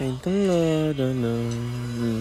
Dun, dun, dun, dun.